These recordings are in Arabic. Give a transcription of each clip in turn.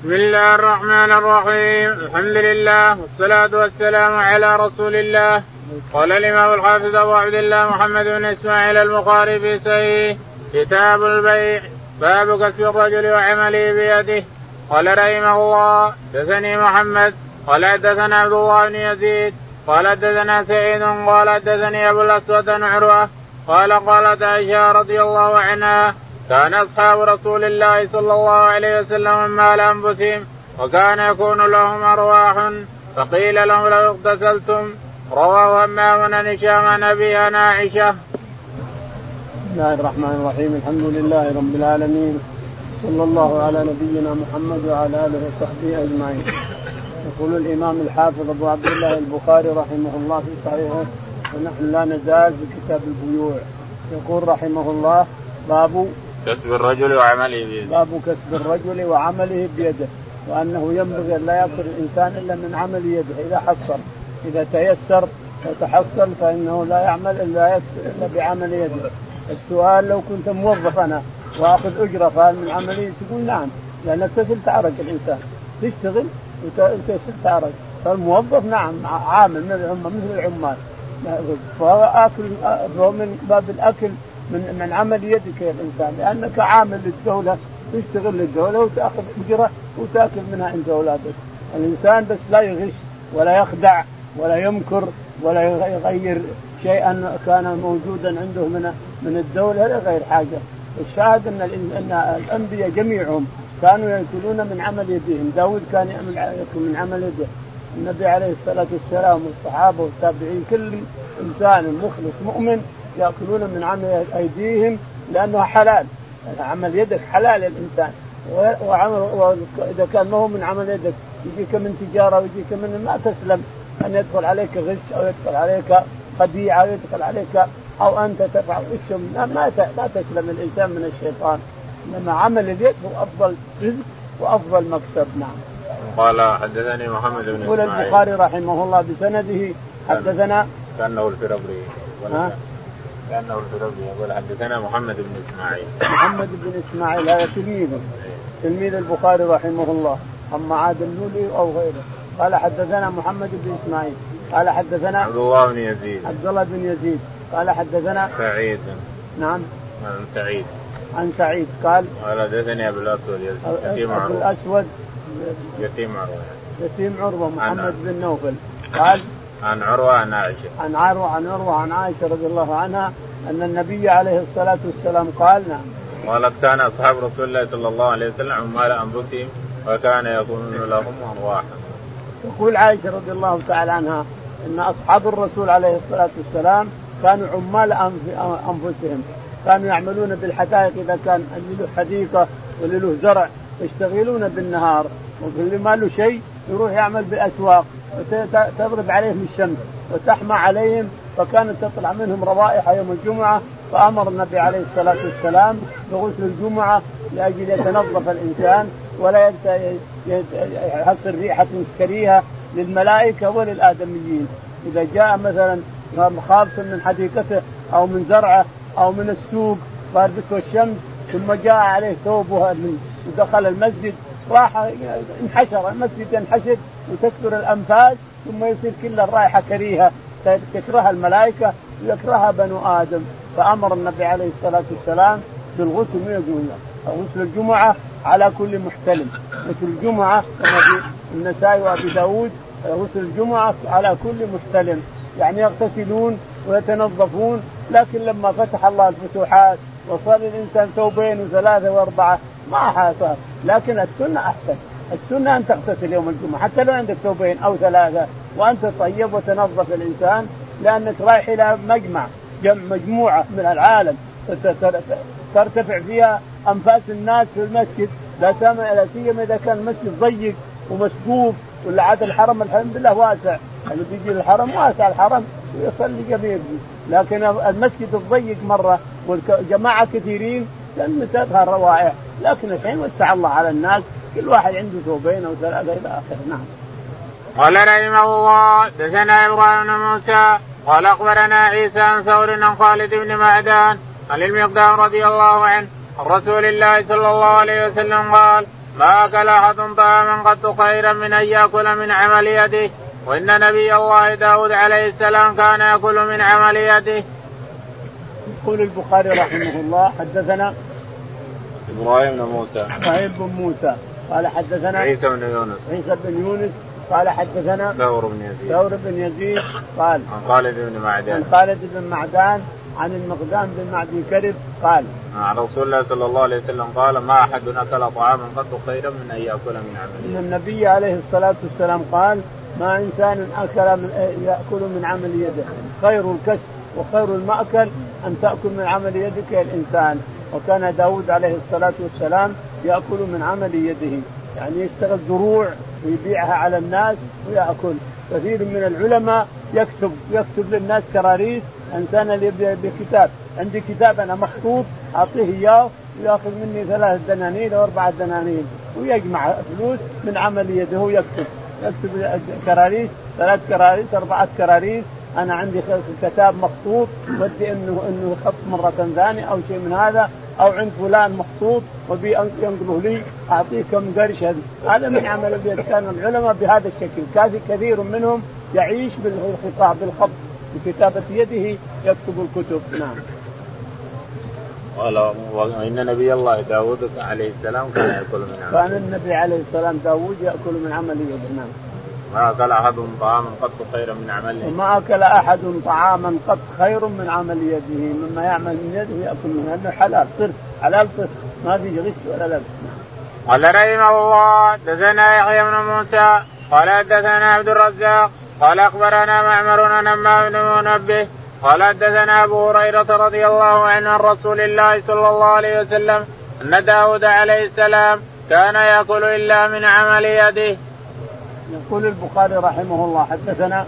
بسم الله الرحمن الرحيم. الحمد لله والصلاة والسلام على رسول الله. قال الإمام الحافظ أبو عبد الله محمد بن إسماعيل البخاري في صحيح كتاب البيع باب كسب الرجل وعمله بيده. قال رحمه الله حدثني محمد. قال حدثنا عبد الله بن يزيد. قال حدثنا سعيد. قال حدثني أبو الأسود عروة. قال قالت عائشة رضي الله عنها كان أصحاب رسول الله صلى الله عليه وسلم مال انفسهم وكان يكون لهم أرواح فقيل لهم لو اغتسلتم رواه همام عن هشام عن ابي عائشه. بسم الله الرحمن الرحيم الحمد لله رب العالمين صلى الله على نبينا محمد وعلى آله وصحبه أجمعين. يقول الإمام الحافظ أبو عبد الله البخاري رحمه الله في صحيحه ونحن لا نزال في كتاب البيوع يقول رحمه الله باب كسب الرجل وعمله بيده. باب كسب الرجل وعمله بيده. وأنه ينبغي أن لا ياكل الإنسان إلا من عمل يده. إذا حصل. إذا تيسر وتحصل فإنه لا يعمل إلا الا بعمل يده. السؤال لو كنت موظف أنا وأخذ أجرة فهل من عملي؟ تقول نعم. لأنك تصل تعرق الإنسان. تشتغل وتصل تعرق. فالموظف نعم عامل مثل العمال. فهو اكل من باب الأكل من من عمل يدك يا الإنسان لأنك عامل للدولة تشتغل للدولة وتأخذ أجرة وتأكل منها انت واولادك. الإنسان بس لا يغش ولا يخدع ولا يمكر ولا يغير شيئا كان موجودا عنده من من الدولة لغير حاجة. الشاهد إن إن الأنبياء جميعهم كانوا يأكلون من عمل يديهم، داود كان يعمل يأكل من عمل يده. النبي عليه الصلاة والسلام والصحابة والتابعين كل إنسان مخلص مؤمن يأكلون من عمل أيديهم لأنه حلال. عمل يدك حلال للإنسان. وعمل وإذا كان ما هو من عمل يدك يجيك من تجارة ويجيك من ما تسلم. أن يدخل عليك غش أو يدخل عليك خديعة أو يدخل عليك أو أنت تفعل غش ما ما تسلم الإنسان من الشيطان. إنما عمل اليد هو أفضل رزق وأفضل مكسب نعم. قال حدثني محمد بن يقول البخاري رحمه الله بسنده حدثنا كانه الفربري ها كانه الفربري يقول حدثنا محمد بن إسماعيل. محمد بن إسماعيل هذا تلميذه. تلميذ البخاري رحمه الله. أما عاد اللولي أو غيره. قال حدثنا محمد بن إسماعيل. قال حدثنا عبد الله بن يزيد. عبد الله بن يزيد. قال حدثنا سعيد. نعم. عن سعيد. عن سعيد. قال قال حدثني أبو الأسود يتيم ابو الأسود يتيم عروة. يتيم عروة محمد بن نوفل. قال عن عروة عن عائشة. عن عروة عن عروة عن عائشة رضي الله عنها أن النبي عليه الصلاة والسلام قال نعم. قالت كان أصحاب رسول الله صلى الله عليه وسلم عمال أنفسهم وكان يكون لهم ارواحا. تقول عائشة رضي الله تعالى عنها أن أصحاب الرسول عليه الصلاة والسلام كانوا عمال أنفسهم. كانوا يعملون بالحدائق إذا كان اللي له حديقة واللي له زرع يشتغلون بالنهار. واللي ما له شيء يروح يعمل بالاسواق وتضرب عليهم الشمس وتحمى عليهم فكانت تطلع منهم روائح يوم الجمعة فأمر النبي عليه الصلاة والسلام بغسل الجمعة لأجل يتنظف الإنسان ولا يحصل ريحة كريهه للملائكة وللآدميين. إذا جاء مثلا خالص من حديقته أو من زرعه أو من السوق باربته الشمس ثم جاء عليه ثوبها ودخل المسجد راح انحشر المسجد ينحشر وتكثر الأنفاس ثم يصير كل الرائحة كريهة تكرهها الملائكة ويكرهها بنو آدم. فأمر النبي عليه الصلاة والسلام بالغسل من غسل الجمعة على كل محتلم. غسل الجمعة كما في النسائي وأبي داود غسل الجمعة على كل محتلم. يعني يغتسلون ويتنظفون لكن لما فتح الله الفتوحات وصار الإنسان ثوبين وثلاثة وأربعة ما حصل. لكن السنة أحسن. السنة أن تغتسل يوم الجمعة. حتى لو عندك ثوبين أو ثلاثة وأنت طيب وتنظف الإنسان لأنك رايح إلى مجمع مجموعة من العالم. ترتفع فيها أنفاس الناس في المسجد. لا لا سيما إذا كان المسجد ضيق ومسقوف ولا عاد الحرم الحمد لله واسع. اللي بيجي للحرم واسع الحرم ويصلي جميع لكن المسجد الضيق مرة والجماعة كثيرين لن تظهر روائح لكن الحين وسع الله على الناس. كل واحد عنده ثوبين أو ثلاثة إلى آخره. نعم. قال رحمه الله دثنا إبراهيم بن موسى قال أخبرنا عيسى عن ثور عن خالد بن معدان عن المقدام رضي الله عنه عن رسول الله صلى الله عليه وسلم قال ما أكل أحد طعاما قط خيرا من أن يأكل من عمل يده وإن نبي الله داود عليه السلام كان يأكل من عمل يده. يقول البخاري رحمه الله حدثنا إبراهيم بن موسى. إبراهيم بن موسى. قال حدثنا عيسى بن يونس. عيسى بن يونس. قال حدثنا ثور بن يزيد. ثور بن يزيد. قال عن خالد بن معدان. عن خالد بن معدان عن المقدام بن معدي كرب. قال عن رسول الله صلى الله عليه وسلم قال ما أحد أكل طعاما قط خيرا من أن يأكل من عمله. إن النبي عليه الصلاة والسلام قال ما إنسان أكل من يأكل من عمل يده. خير الكسب وخير المأكل أن تأكل من عمل يدك يا الإنسان. وكان داود عليه الصلاة والسلام يأكل من عمل يده. يعني يشتغل دروع ويبيعها على الناس ويأكل. كثير من العلماء يكتب يكتب للناس كراريس. إنسان اللي بكتاب عندي كتاب أنا مخطوط أعطيه إياه ويأخذ مني ثلاث دنانير أو أربع دنانير ويجمع فلوس من عمل يده يكتب يكتب كراريس ثلاث كراريس أربعة كراريس. أنا عندي كتاب مخطوط ودي انه إنه خط مرة ثانية أو شيء من هذا أو عند فلان مخطوط وبي ينقله لي اعطيه كم قرش هذا من عمل اليد كان العلماء بهذا الشكل. كان كثير منهم يعيش بالخطاب بالخط بكتابة يده يكتب الكتب. نعم. قال وان نبي الله داود عليه السلام كان يأكل من عمل كان النبي عليه السلام داود يأكل من عمل يده نعم ما أكل احد طعاما قط خيرا من عمله. وما أكل أحد طعاما قط خير من عمل يده. مما يعمل من يده يأكل منه. لأنه حلال صرف. حلال صرف. ما في غش ولا لبس. قال رحمه الله. دثنا يحيى بن موسى. قال حدثنا عبد الرزاق. قال أخبرنا معمر عن بن منبه. قال حدثنا أبو هريرة رضي الله عنه عن رسول الله صلى الله عليه وسلم أن داود عليه السلام كان يأكل إلا من عمل يده. يقول البخاري رحمه الله حدثنا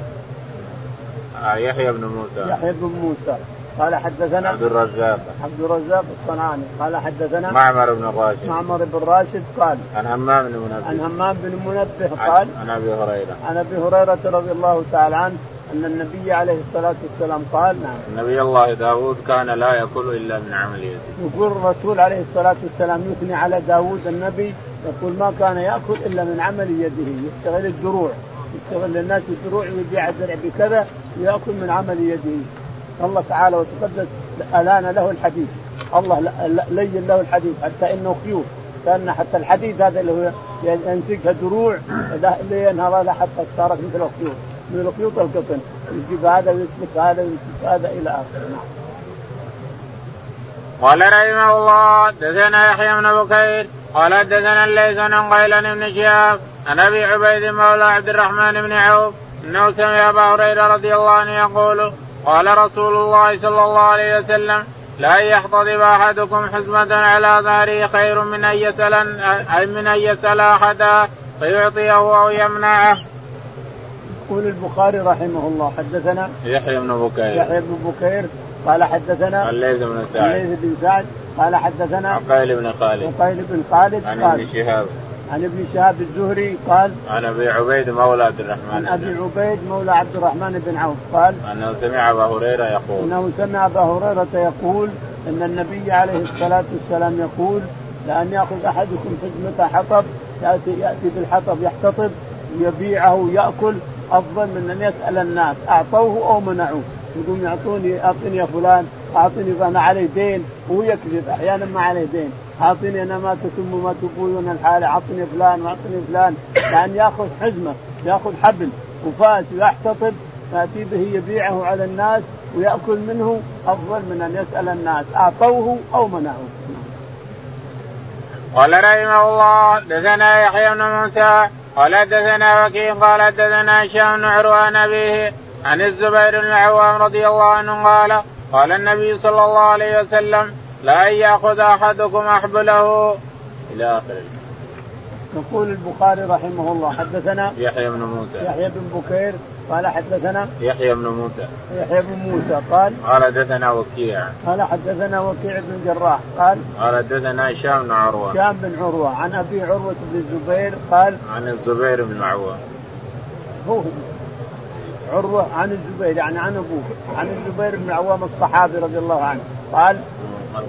آه يحيى بن موسى. يحيى بن موسى. قال حدثنا عبد الرزاق. عبد الرزاق الصنعاني. قال حدثنا معمر بن راشد. معمر بن راشد قال عن همام بن منبه. عن همام بن منبه قال عن أبي هريرة. عن أبي هريرة رضي الله تعالى عنه أن النبي عليه الصلاة والسلام قال نعم. نبي الله داود كان لا ياكل إلا من عمل يده. يقول الرسول عليه الصلاة والسلام يثني على داود النبي يقول ما كان يأكل إلا من عمل يده يشتغل الدروع يشتغل للناس الدروع ويبيع الدرع بكذا ويأكل من عمل يده. الله تعالى وتقدس الآن له الحديث. الله لين له الحديث حتى إنه خيوط. كأن حتى الحديد هذا اللي هو ينسجها دروع لها حتى صارت مثل الخيوط من الخيوط القطن يجيب هذا ويسلك هذا ويسلك هذا إلى آخره نعم. قال رحمه الله دثنا يحيى بن بكير قال دثنا الليث عن قيلان بن شهاب عن أبي عبيد مولى عبد الرحمن بن عوف أنه سمع أبا هريرة رضي الله عنه يقول قال رسول الله صلى الله عليه وسلم لا يحتضب أحدكم حزمة على ظهره خير من أن يسال من أن يسال أحدا فيعطيه أو يمنعه. يقول البخاري رحمه الله حدثنا يحيى بن بكير. يحيى بن بكير قال حدثنا الليث بن سعد. الليث بن سعد قال حدثنا عقيل بن خالد. عقيل بن خالد عن ابن شهاب. عن ابن شهاب الزهري قال عن أبي عبيد مولى عبد الرحمن عن أبي عبيد مولى عبد الرحمن بن عوف قال أنه سمع أبا هريرة يقول. إنه سمع أبا هريرة يقول إن النبي عليه الصلاة والسلام يقول لأن يأخذ أحدكم حزمه حطب ياتي يأتي بالحطب يحتطب يبيعه وياكل أفضل من أن يسأل الناس. أعطوه أو منعوه. يقوم يعطوني اعطني يا فلان اعطني أنا علي دين وهو يكذب أحيانا ما عليه دين. اعطني أنا ما تتم وما تبوي الحالة اعطني فلان واعطني فلان. لأن يأخذ حزمة يأخذ حبل وفاس ويحتطب يأتي به يبيعه على الناس ويأكل منه. أفضل من أن يسأل الناس. أعطوه أو منعوه. قال رحمه الله دثنا يحيى بن موسى قال دثنا وكيع قال دثنا هشام عروة عن أبيه عن الزبير بن العوام رضي الله عنه قال قال النبي صلى الله عليه وسلم لا يأخذ أحدكم أحبله إلى اخره. يقول البخاري رحمه الله حدثنا يحيى بن موسى يحيى بن بكير قال حدثنا يحيى بن موسى. يحيى بن موسى قال قال حدثنا وكيع. قال حدثنا وكيع بن الجراح قال قال حدثنا هشام بن عروة. هشام بن عروة. عن أبي عروة بن الزبير قال عن الزبير بن العوام هو عروة عن الزبير يعني عن أبوه. عن الزبير بن العوام الصحابي رضي الله عنه. قال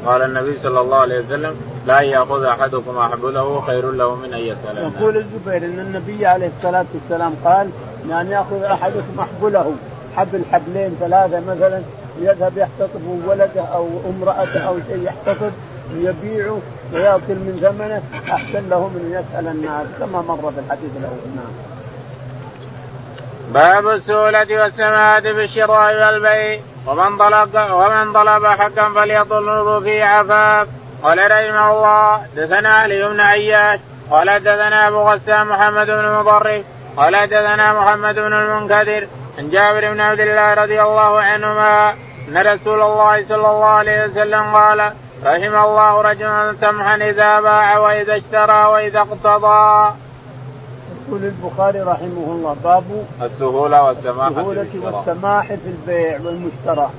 قال النبي صلى الله عليه وسلم لا يأخذ أحدكم أحبله خير له من أن يسأل. يقول الزبير إن النبي عليه الصلاة والسلام قال ان ياخذ احدكم احبله حبل حبلين ثلاثة مثلا يذهب يحتطب ولده أو امرأته أو شيء يحتطب يبيعه ويأكل من ثمنه أحسن له من ان يسأل الناس كما مر في الحديث الأول. نعم. باب السهولة والسماحة في الشراء والبيع. ومن طلب ومن طلب حقا فليطلبه في عفاف. قال رحمه الله دثنا علي بن عياش قال دثنا أبو غسان محمد بن مضرف قال دثنا محمد بن المنكدر عن جابر بن عبد الله رضي الله عنهما أن رسول الله صلى الله عليه وسلم قال رحم الله رجلا سمحا إذا باع وإذا اشترى وإذا اقتضى. يقول البخاري رحمه الله باب السهولة والسماحه السهولة والسماح في البيع والمشترى.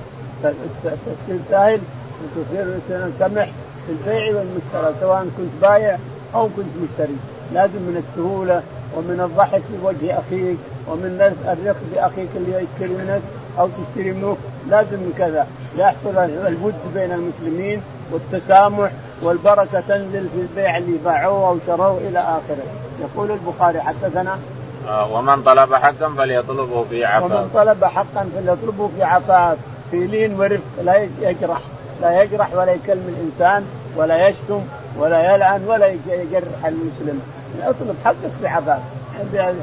تصير سهل وتصير سمح في البيع والمشترى سواء كنت بايع أو كنت مشتري. لازم من السهولة ومن الضحك في وجه أخيك ومن الرفق باخيك اللي يشتري منك أو تشتري منه لازم من كذا يحصل الود بين المسلمين والتسامح والبركة تنزل في البيع اللي باعوه أو شروه إلى آخره. يقول البخاري حدثنا آه ومن طلب حقا فليطلبه في عفاف. ومن طلب حقا فليطلبه في عفاف في لين ورفق لا يجرح. لا يجرح ولا يكلم الإنسان ولا يشتم ولا يلعن ولا يجرح المسلم. اطلب حقك في عفاف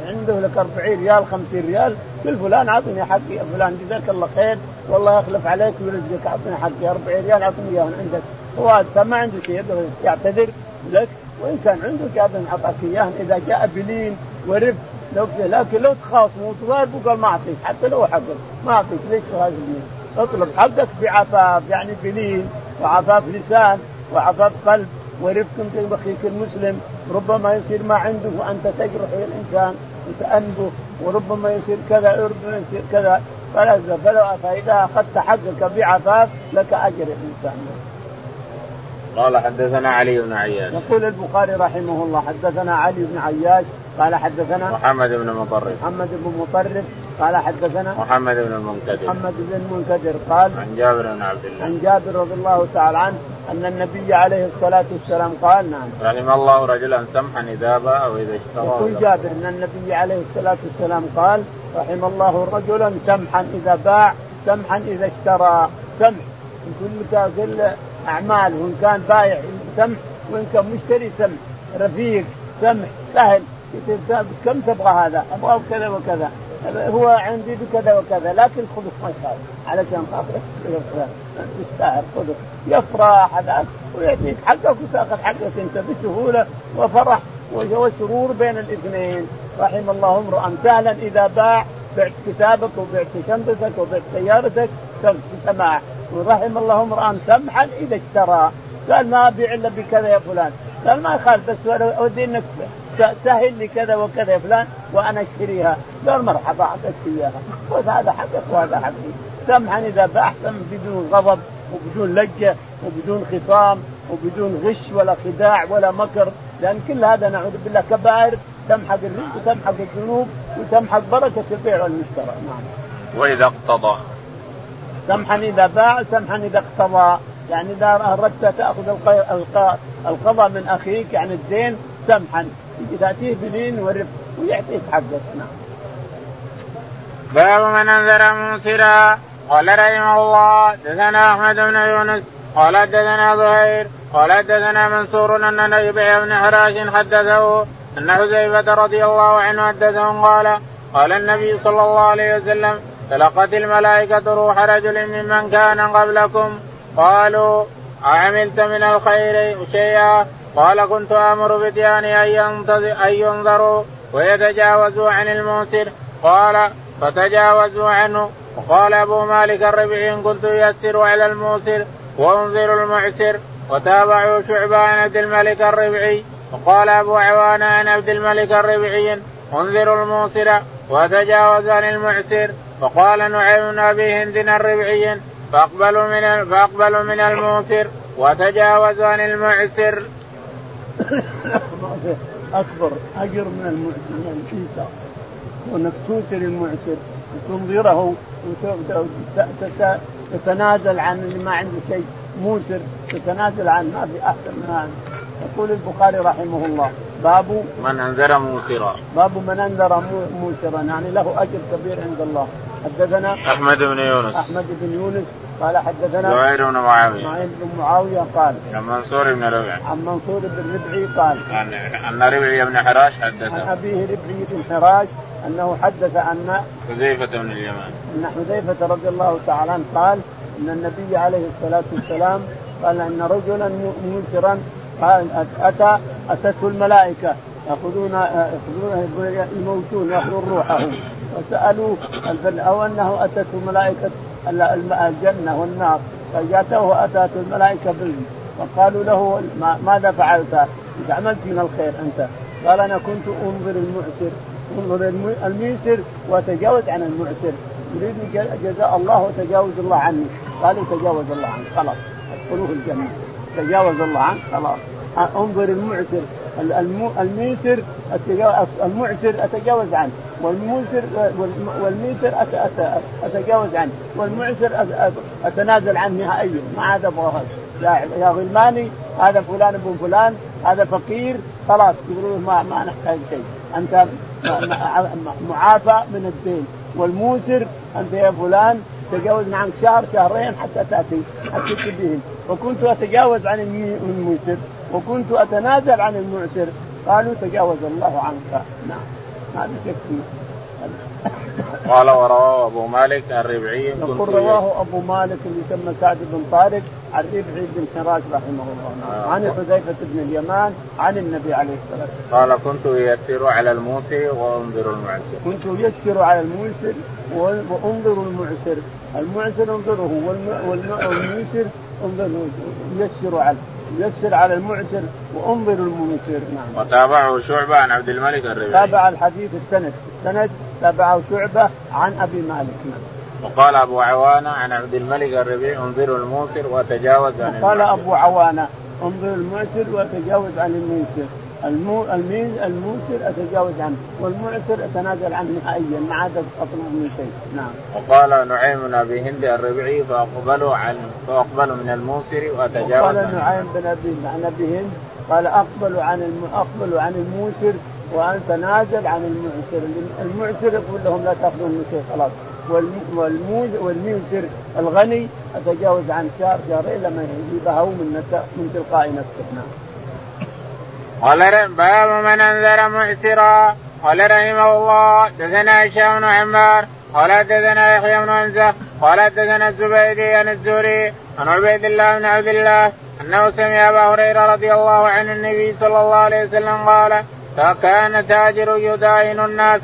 عنده لك 40 ريال 50 ريال قل فلان أعطني حقي فلان جزاك الله خير والله يخلف عليك ويرزقك أعطني حقي 40 ريال أعطني اياه عندك. هو ما عنده شيء يعتذر لك وإن كان عندك ابدا أعطاك اياه إذا جاء بلين ورفق لو لكن لو تخاصموا وتضاربوا قال ما أعطيك حتى لو حقك ما أعطيك ليش تخاصمني؟ اطلب حقك بعفاف يعني بلين وعفاف لسان وعفاف قلب ورفق باخيك المسلم ربما يصير ما عنده وأنت تجرح الإنسان وتأنبه وربما يصير كذا ربما يصير كذا فلا فلو فاذا أخذت حقك بعفاف لك أجر الانسان. قال حدثنا علي بن عياش. يقول البخاري رحمه الله حدثنا علي بن عياش قال حدثنا محمد بن مطرف. محمد بن مطرف قال حدثنا محمد بن المنكدر. محمد بن المنكدر قال عن جابر بن عبد الله. عن جابر رضي الله تعالى عنه أن النبي عليه الصلاة والسلام قال نعم. رحم الله رجلا سمحا اذا باع واذا اشترى. يقول جابر أن النبي عليه الصلاة والسلام قال رحم الله رجلا سمحا إذا باع سمحا إذا اشترى. سمح. كل كل أعمال وإن كان بايع سمح. وإن كان مشتري سمح. رفيق سمح. سهل. كم تبغى هذا؟ أبغاه كذا وكذا. هو عندي بكذا وكذا لكن خذ ما يخالف علشان خاطر تستاهل خذه يفرح هذاك ويعطيك حقك وتأخذ حقك أنت بسهولة وفرح وسرور بين الاثنين. رحم الله امرا سهلا إذا باع بعت كتابك وبعت شنطتك وبعت سيارتك سماح. ورحم الله امرا سمحا إذا اشترى. قال ما أبيع إلا بكذا يا فلان. قال ما يخالف بس أودي إنك سهل لي كذا وكذا يا فلان وأنا أشتريها. قال مرحبا اعطيك إياها. خذ هذا حقك وهذا حقي سمحا إذا باع بدون غضب وبدون لجة وبدون خصام وبدون غش ولا خداع ولا مكر لأن كل هذا نعوذ بالله كبائر تمحق الرزق وتمحق الذنوب وتمحق بركة البيع والمشترى. نعم. وإذا اقتضى. سمحا إذا باع سمحا إذا اقتضى. يعني إذا أردت تأخذ القضاء من أخيك يعني الدين سمحا تاتيه بلين ورفق ويعطيك حقك نعم. باب من أنذر منصرا قال رحمه الله دثنا أحمد بن يونس. قال دثنا زهير. قال دثنا منصور أن نبيع بن حراش حدثه أن حذيفة رضي الله عنه حدثهم قال قال النبي صلى الله عليه وسلم تلقت الملائكة روح رجل ممن كان قبلكم. قالوا أعملت من الخير شيئا؟ قال كنت آمر بدياني أن أن ينظروا ويتجاوزوا عن الموسر. قال فتجاوزوا عنه. وقال أبو مالك الربعي إن كنت يسر على الموسر وأنظر المعسر. وتابعوا شعبان عبد الملك الربعي وقال أبو عوان عن عبد الملك الربعي أنظر الموسر وتجاوز عن المعسر. وقال نعيم أبي هند الربعي فأقبلوا من فأقبلوا من الموسر وتجاوزوا عن المعسر. اكبر أجر من من العيسى وانك توسر المعسر وتنظره وتتنازل عن اللي ما عنده شيء. موسر تتنازل عن ما في أحسن من هذا. يقول البخاري رحمه الله. باب من أنذر موسرا باب من أنذر موسرا يعني له أجر كبير عند الله. حدثنا أحمد بن يونس. أحمد بن يونس. قال حدثنا زهير بن معاوية. معين بن معاوية قال عن منصور بن ربيع. عن منصور بن ربعي قال عن ان ربعي بن حراش حدث عن أبيه ربعي بن حراش أنه حدث أن حذيفة بن اليمان. أن حذيفة رضي الله تعالى عنه قال إن النبي عليه الصلاة والسلام قال إن رجلا قال أتى أتته الملائكة ياخذون ياخذون يموتون يأخذون روحه وسالوه أو أنه أتته ملائكه الجنة والنار. فجاءته اتته الملائكة بالجنة فقالوا له ماذا فعلت؟ اذا عملت من الخير أنت؟ قال أنا كنت أنظر المعسر. أنظر الميسر وأتجاوز عن المعسر. يريد جزاء الله وتجاوز الله عني. قالوا تجاوز الله عنك. خلاص أدخلوه الجنة. تجاوز الله عنك خلاص. أنظر المعسر. الميسر المعسر أتجاوز عنه. والموسر والميسر أتجاوز عنه والمعسر أتنازل عنه نهائيا. ما عاد أبغى يا غلماني هذا فلان ابن فلان هذا فقير. خلاص يقولوا ما ما نحتاج شيء. أنت معافى من الدين. والموسر أنت يا فلان تجاوزنا عنك شهر شهرين حتى تاتي حتى تبيهم وكنت أتجاوز عن الموسر وكنت أتنازل عن المعسر. قالوا تجاوز الله عنك. نعم. هذا يكفي قال ورواه أبو مالك الربعي يقول رواه أبو مالك اللي يسمى سعد بن طارق عن ربعي بن حراش رحمه الله. آه. عن حذيفة بن اليمان عن النبي عليه الصلاة والسلام. قال كنت يسير على الموسي وانظر المعسر. كنت يسير على الموسر وانظر المعسر. المعسر انظره والميسر انظره يسر عليه. يسر على المعسر وأنظر المنسر نعم. وتابعه شعبة عن عبد الملك الربيعي. تابع الحديث السند، السند تابعه شعبة عن أبي مالك نعم. وقال أبو عوانة عن عبد الملك الربيعي انظر الموسر وتجاوز عن وقال أبو عوانة انظر المعسر وتجاوز عن المنسر. الموسر اتجاوز عنه والمعسر أتنازل عنه نهائيا ما عاد أطلب من شيء. نعم. وقال نعيم بن أبي هند الربعي فأقبلوا عن فاقبلوا من الموسر وأتجاوز قال نعيم بن ابي عن أبي هند قال اقبلوا عن الم... اقبلوا عن الموسر وأن تنازل عن المعسر. المعسر يقول لهم لا تاخذون من شيء خلاص. والموز والميسر الغني أتجاوز عن شهر شهرين لما يجيبها من من تلقاء نفسه. نعم. قال باب من انذر معسرا. قال رحمه الله دثنا هشام بن عمار قال دثنا يحيى بن حمزة قال دثنا الزبيدي عن الزهري عن عبيد الله بن عبد الله أنه سمع أبا هريرة رضي الله عن النبي صلى الله عليه وسلم قال فكان تاجر يداين الناس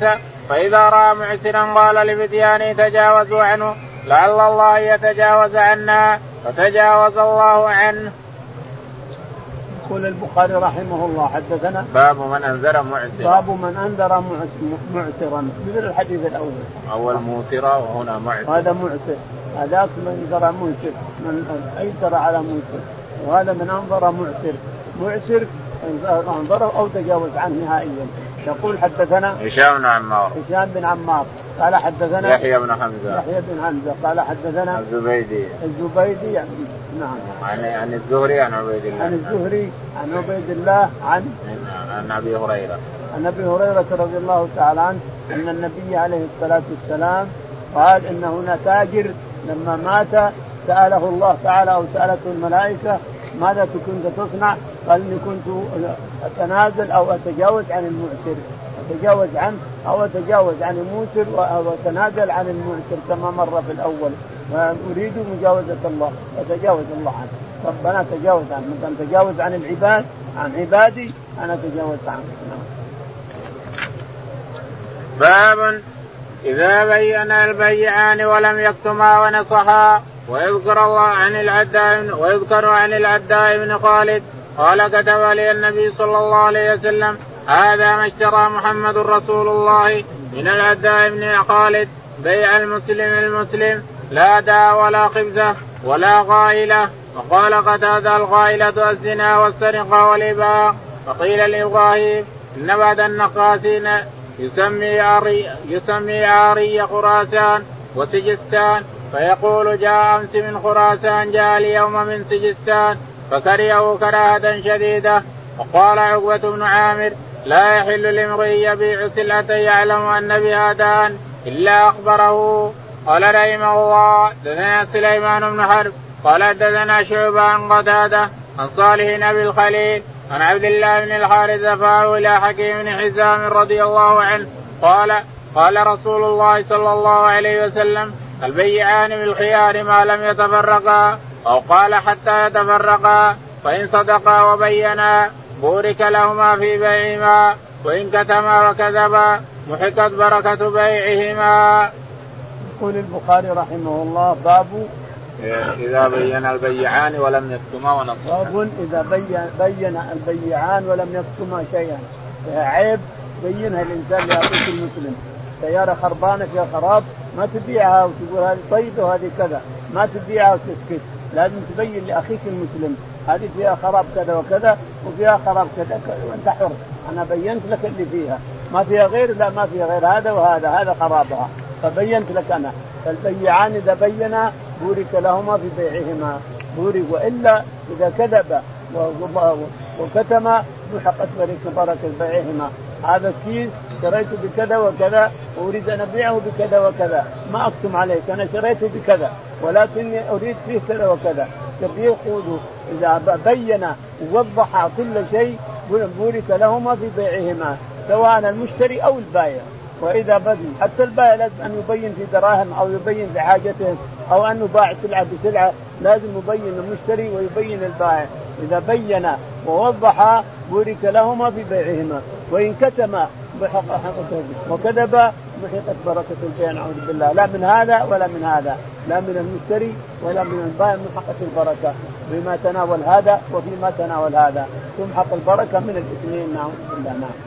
فإذا رأى معسرا قال لفتيانه تجاوزوا عنه لعل الله يتجاوز عنا فتجاوز الله عنه. يقول البخاري رحمه الله حدثنا باب من أنذر معسرا. باب من أنذر معسرا. مثل الحديث الأول. أول موسرا وهنا معسر. هذا معسر. هذاك من أنذر معسر. من أيسر على معسر. وهذا من أنظر معسر. معسر انظره أو تجاوز عنه نهائيا. يقول حدثنا هشام بن عمار. هشام بن عمار. قال حدثنا يحيى بن حمزة. يحيى بن حمزة. قال حدثنا الزبيدي. الزبيدي يعني نعم. عن عن الزهري عن عبيد الله. عن الزهري عن عبيد الله عن عن أبي هريرة. عن أبي هريرة رضي الله تعالى عنه أن النبي عليه الصلاة والسلام قال إن هنا تاجر لما مات سأله الله تعالى أو سألته الملائكة ماذا كنت تصنع؟ قال إني كنت أتنازل أو أتجاوز عن المعسر. اتجاوز عنه أو اتجاوز عن الموسر واتنازل عن المعسر كما مر في الأول. وأريد مجاوزة الله فتجاوز الله عنه. ربنا تجاوز عنه. مثلا تجاوز عن العباد عن عبادي أنا تجاوزت عنه. باب إذا بين البيعان ولم يكتما ونصحا ويذكر الله عن العداء ويذكر عن العداء بن خالد قال كتب لي النبي صلى الله عليه وسلم هذا ما اشترى محمد رسول الله من العداء بن خالد بيع المسلم المسلم لا داء ولا خبزه ولا غائلة. وقال قتادة الغائلة الزنا والسرقة والإباء. فقيل لإبراهيم إن بعد النقاسين يسمي عاري يسمي عاري خراسان وسجستان. فيقول جاء أمس من خراسان جاء اليوم من سجستان. فكرهه كراهة شديدة. وقال عقبة بن عامر لا يحل لامرئ يبيع سلعة يعلم أن بها دان إلا أخبره. قال رحمه الله دثنا سليمان بن حرب قال دثنا شعبة عن قتادة عن صالح أبي الخليل عن عبد الله بن الحارث رفعه إلى حكيم بن حزام رضي الله عنه. قال قال رسول الله صلى الله عليه وسلم البيعان بالخيار ما لم يتفرقا أو قال حتى يتفرقا فإن صدقا وبينا. بورك لهما في بيعهما وإن كتما وكذبا محقت بركة بيعهما. يقول البخاري رحمه الله باب إذا بين البيعان ولم يكتما ونصحا. باب إذا بين بين البيعان ولم يكتما شيئا. عيب بينها الإنسان لأخيك المسلم. سيارة خربانة فيها خراب ما تبيعها وتقول هذه طيبة وهذه كذا. ما تبيعها وتسكت. لازم تبين لأخيك المسلم. هذه فيها خراب كذا وكذا وفيها خراب كذا. وانت حر. أنا بينت لك اللي فيها. ما فيها غير لا ما فيها غير هذا وهذا. هذا خرابها. فبينت لك أنا. فالبيعان إذا بينا بورك لهما في بيعهما. بورك وإلا إذا كذب وكتم محقت بركه بيعهما. هذا كيس شريته بكذا وكذا وأريد أن أبيعه بكذا وكذا. ما اكتم عليك. أنا شريته بكذا. ولكني أريد فيه كذا وكذا. يقول إذا بين ووضح كل شيء بورك لهما في بيعهما سواء المشتري أو البائع. وإذا بدي حتى البائع لازم أن يبين في دراهم أو يبين في حاجته أو انه باع سلعة بسلعة لازم يبين المشتري ويبين البائع. إذا بين ووضح بورك لهما في بيعهما. وإن كتم وكذب محقت بركة البيع نعوذ بالله. لا من هذا ولا من هذا. لا من المشتري ولا من البائع محقت البركة. بما تناول هذا وفيما تناول هذا. تمحق البركة من الاثنين نعوذ بالله. نعم.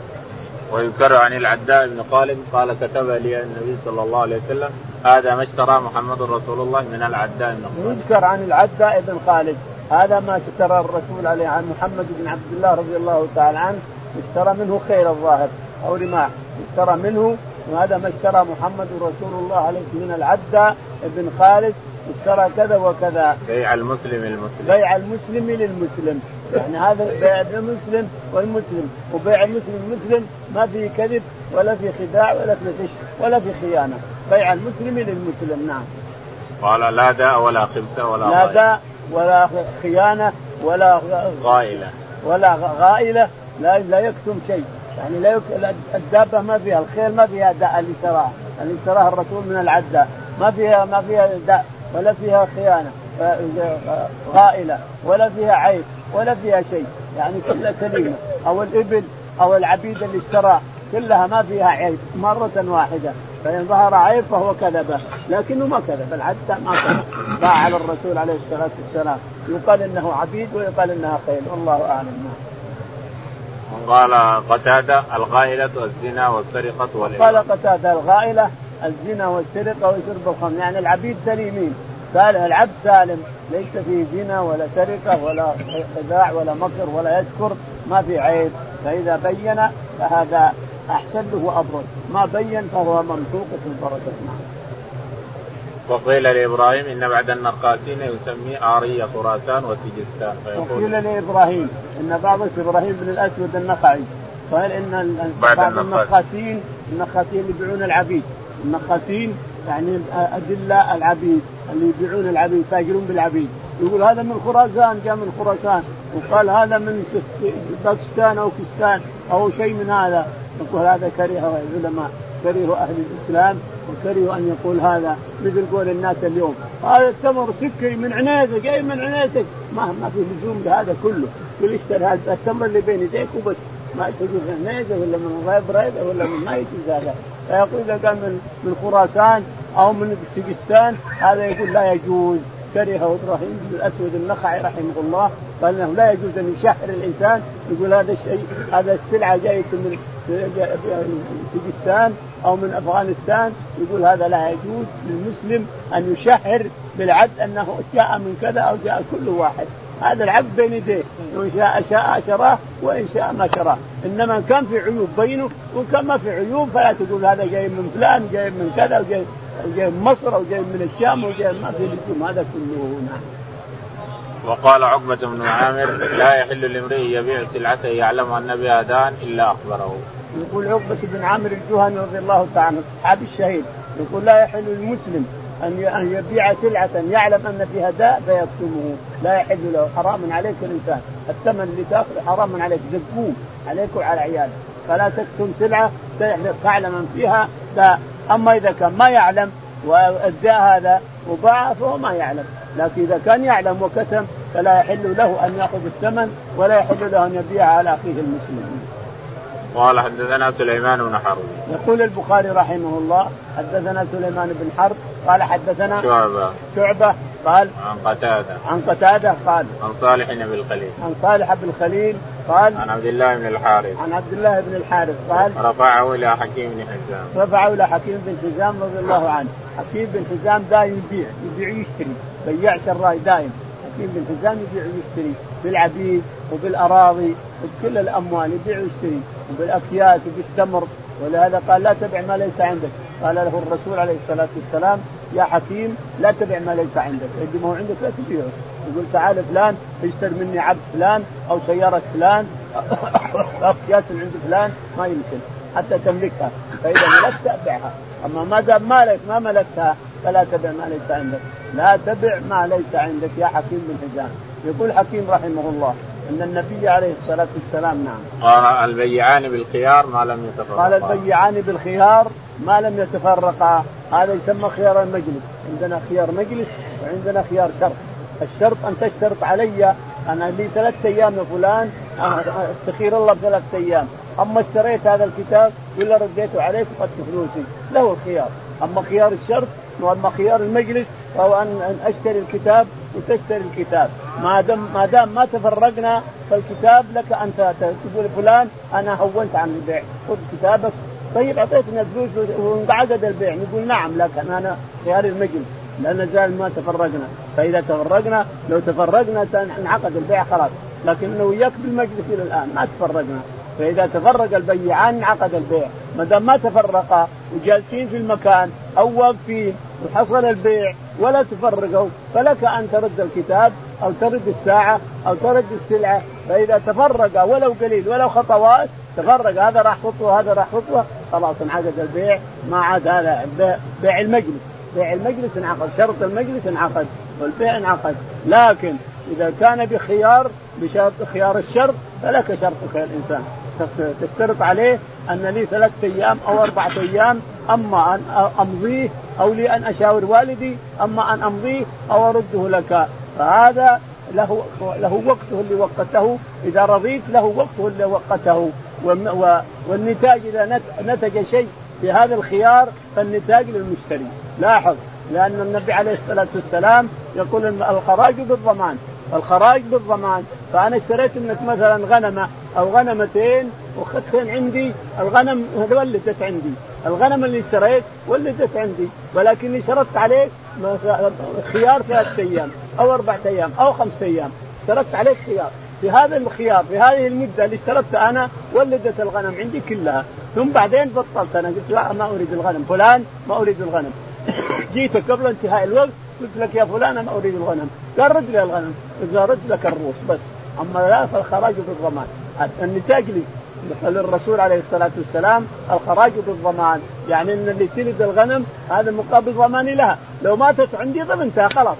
ويذكر عن العداء بن خالد قال كتب لي النبي صلى الله عليه وسلم هذا ما اشترى محمد رسول الله من العداء بن خالد يذكر عن العداء بن خالد. هذا ما اشترى الرسول عليه عن محمد بن عبد الله رضي الله تعالى عنه. اشترى منه خير الظاهر أو رماح. اشترى منه وهذا ما اشترى محمد رسول الله عليه من العدة بن خالد اشترى كذا وكذا. بيع المسلم للمسلم. بيع المسلم للمسلم. يعني هذا بيع المسلم والمسلم. وبيع المسلم المسلم ما في كذب ولا في خداع ولا في غش ولا في خيانة. بيع المسلم للمسلم نعم. قال لا داء ولا خبث ولا لا داء ولا خيانة ولا غائلة. ولا غائلة. لا لا يكتم شيء. يعني لا يك... الدابة ما فيها الخيل ما فيها داء اللي اشتراها اللي اشتراها الرسول من العداء ما فيها ما فيها داء ولا فيها خيانة غائلة ولا فيها عيب ولا فيها شيء. يعني كلها سليمه أو الإبل أو العبيد اللي اشتراه كلها ما فيها عيب مرة واحدة. فإن ظهر عيب فهو كذب. لكنه ما كذب. العدة ما كذب. باع على الرسول عليه الصلاة والسلام. يقال إنه عبيد ويقال إنها خيل. والله أعلم. قال قتادة الغائلة الزنا والسرقة والإبل قال قتادة الغائلة الزنا والسرقة وشرب الخمر. يعني العبيد سليمين. العبد سالم. ليس فيه زنا ولا سرقة ولا خداع ولا مكر ولا يذكر ما في عيب. فإذا بين فهذا أحسن له وأبرز ما بين فهو ممسوق البركة. وقيل لإبراهيم إن بعد النقاسين يسمي آرية خراسان وسجستان وقيل لإبراهيم إن بعض إبراهيم بن الأسود النخعي قال إن بعد, بعض النخاسين النخاسين اللي يبيعون العبيد. النخاسين يعني أدلاء العبيد اللي يبيعون العبيد يتاجرون بالعبيد. يقول هذا من خراسان جاء من خراسان. وقال هذا من باكستان أو كستان أو شيء من هذا. يقول هذا كرهه العلماء. كرهوا أهل الإسلام وكرهوا أن يقول هذا مثل قول الناس اليوم. هذا التمر سكري من عنيزه جاي من عنيزه ما ما في لزوم لهذا كله. يقول اشتري هذا؟ التمر اللي بين يديك وبس. ما تجوز عنيزه ولا من غيب ريبه ولا من ما يجوز هذا. فيقول إذا كان من من خراسان أو من سجستان هذا يقول لا يجوز. كرهه إبراهيم بن الأسود النخعي رحمه الله قال إنه لا يجوز أن يشهر الإنسان. يقول هذا الشيء هذا السلعة جاية من سجستان أو من افغانستان يقول هذا لا يجوز للمسلم ان يشهر بالعبد انه جاء من كذا أو جاء كل واحد. هذا العبد بين يديه. وإن شاء شاء شراه وإن شاء ما شراه. إنما إن كان في عيوب بينه وإن كان ما في عيوب فلا تقول هذا جاي من فلان جاي من كذا وجاي جاي من مصر أو جاي من الشام وجاي ما في لزوم هذا كله نعم. وقال عقبة بن عامر لا يحل لامرئ يبيع سلعته يعلم أن بها دان إلا أخبره. يقول عقبة بن عامر الجهني رضي الله تعالى عنه الصحابي الشهيد يقول لا يحل للمسلم أن أن يبيع سلعة يعلم أن فيها داء فيكتمه. لا يحل له حرام عليك الإنسان. الثمن اللي تأخذه حرام عليك زكوه عليك وعلى عيالك فلا تكتم سلعة تعلم أن فيها داء. أما إذا كان ما يعلم والداء هذا وباع فهو ما يعلم. لكن إذا كان يعلم وكتم فلا يحل له أن يأخذ الثمن ولا يحل له أن يبيع على أخيه المسلم. قال حدثنا سليمان بن حرب. يقول البخاري رحمه الله حدثنا سليمان بن حرب قال حدثنا شعبة. شعبة قال عن قتادة. عن قتادة قال عن صالح بن الخليل. عن صالح بن الخليل قال عن عبد الله بن الحارث. عن عبد الله بن الحارث قال رفعه إلى حكيم بن حزام. رفعه إلى حكيم بن حزام رضي الله عنه. حكيم بن حزام دائم يبيع يبيع ويشتري بياع شراي دائم حكيم بن حزام يبيع ويشتري بالعبيد وبالأراضي وبكل الأموال يبيع ويشتري وبالأكياس وبالتمر. ولهذا قال لا تبع ما ليس عندك. قال له الرسول عليه الصلاة والسلام يا حكيم لا تبع ما ليس عندك. اللي ما هو عندك لا تبيعه. يقول تعال فلان اشتري مني عبد فلان أو سيارة فلان أكياس عند فلان ما يمكن. حتى تملكها فإذا ملكت ابعها أما ما دام مالك ما ملكتها فلا تبع ما ليس عندك. لا تبع ما ليس عندك يا حكيم بن حزام. يقول حكيم رحمه الله أن النبي عليه الصلاة والسلام نعم. قال البيعان بالخيار ما لم يتفرقا. قال البيعان بالخيار ما لم يتفرقا. هذا يسمى خيار المجلس. عندنا خيار مجلس وعندنا خيار شرط. الشرط أن تشترط علي أنا لي ثلاث أيام يا فلان استخير الله بثلاث أيام. أما اشتريت هذا الكتاب ولا رديته عليك فقدت فلوسي. له الخيار أما خيار الشرط وأما خيار المجلس فهو ان أشتري الكتاب وتشتري الكتاب. ما دام ما دام ما تفرقنا فالكتاب لك انت تقول فلان أنا هونت عن البيع. خذ كتابك. طيب اعطيتنا الفلوس وانقعد البيع. نقول نعم لكن أنا خيار المجلس. لا نزال ما تفرقنا. فإذا تفرقنا لو تفرقنا انعقد البيع خلاص. لكنه وياك بالمجلس إلى الآن ما تفرقنا. فإذا تفرق البيعان انعقد البيع. ما دام ما تفرقا وجالسين في المكان أو واقفين وحصل البيع ولا تفرقوا فلك أن ترد الكتاب أو ترد الساعة أو ترد السلعة. فإذا تفرق ولو قليل ولو خطوات تفرق هذا راح خطوة هذا راح خطوة خلاص انعقد البيع ما عاد هذا بيع المجلس. بيع المجلس انعقد شرط المجلس انعقد والبيع انعقد. لكن إذا كان بخيار بشرط خيار الشرط فلك شرطك يا الإنسان. تشترط عليه أن لي ثلاثة أيام أو أربعة أيام أما أن أمضيه أو لي أن أشاور والدي أما أن أمضيه أو أرده لك. فهذا له له وقته اللي وقته. إذا رضيت له وقته اللي وقته. والنتاج إذا نتج شيء في هذا الخيار فالنتاج للمشتري. لاحظ لأن النبي عليه الصلاة والسلام يقول الخراج بالضمان. الخراج بالضمان. فأنا اشتريت منك مثلا غنمة أو غنمتين واخذتين عندي. الغنم ولدت عندي. الغنم اللي اشتريت ولدت عندي. ولكني شرطت عليك خيار ثلاثة أيام أو أربعة أيام أو خمسة أيام. شرطت عليك خيار. في هذا الخيار في هذه المدة اللي اشترطت أنا ولدت الغنم عندي كلها. ثم بعدين بطلت. أنا قلت لا ما أريد الغنم. فلان ما أريد الغنم. جيتك قبل انتهاء الوقت قلت لك يا فلان أنا أريد الغنم. قال رد لي الغنم. إذا رد لك الروس بس. أما لا فالخراج بالضمان. النتاج لي للرسول عليه الصلاة والسلام الخراج بالضمان. يعني إن اللي تلد الغنم هذا مقابل ضماني لها. لو ماتت عندي ضمنتها خلاص.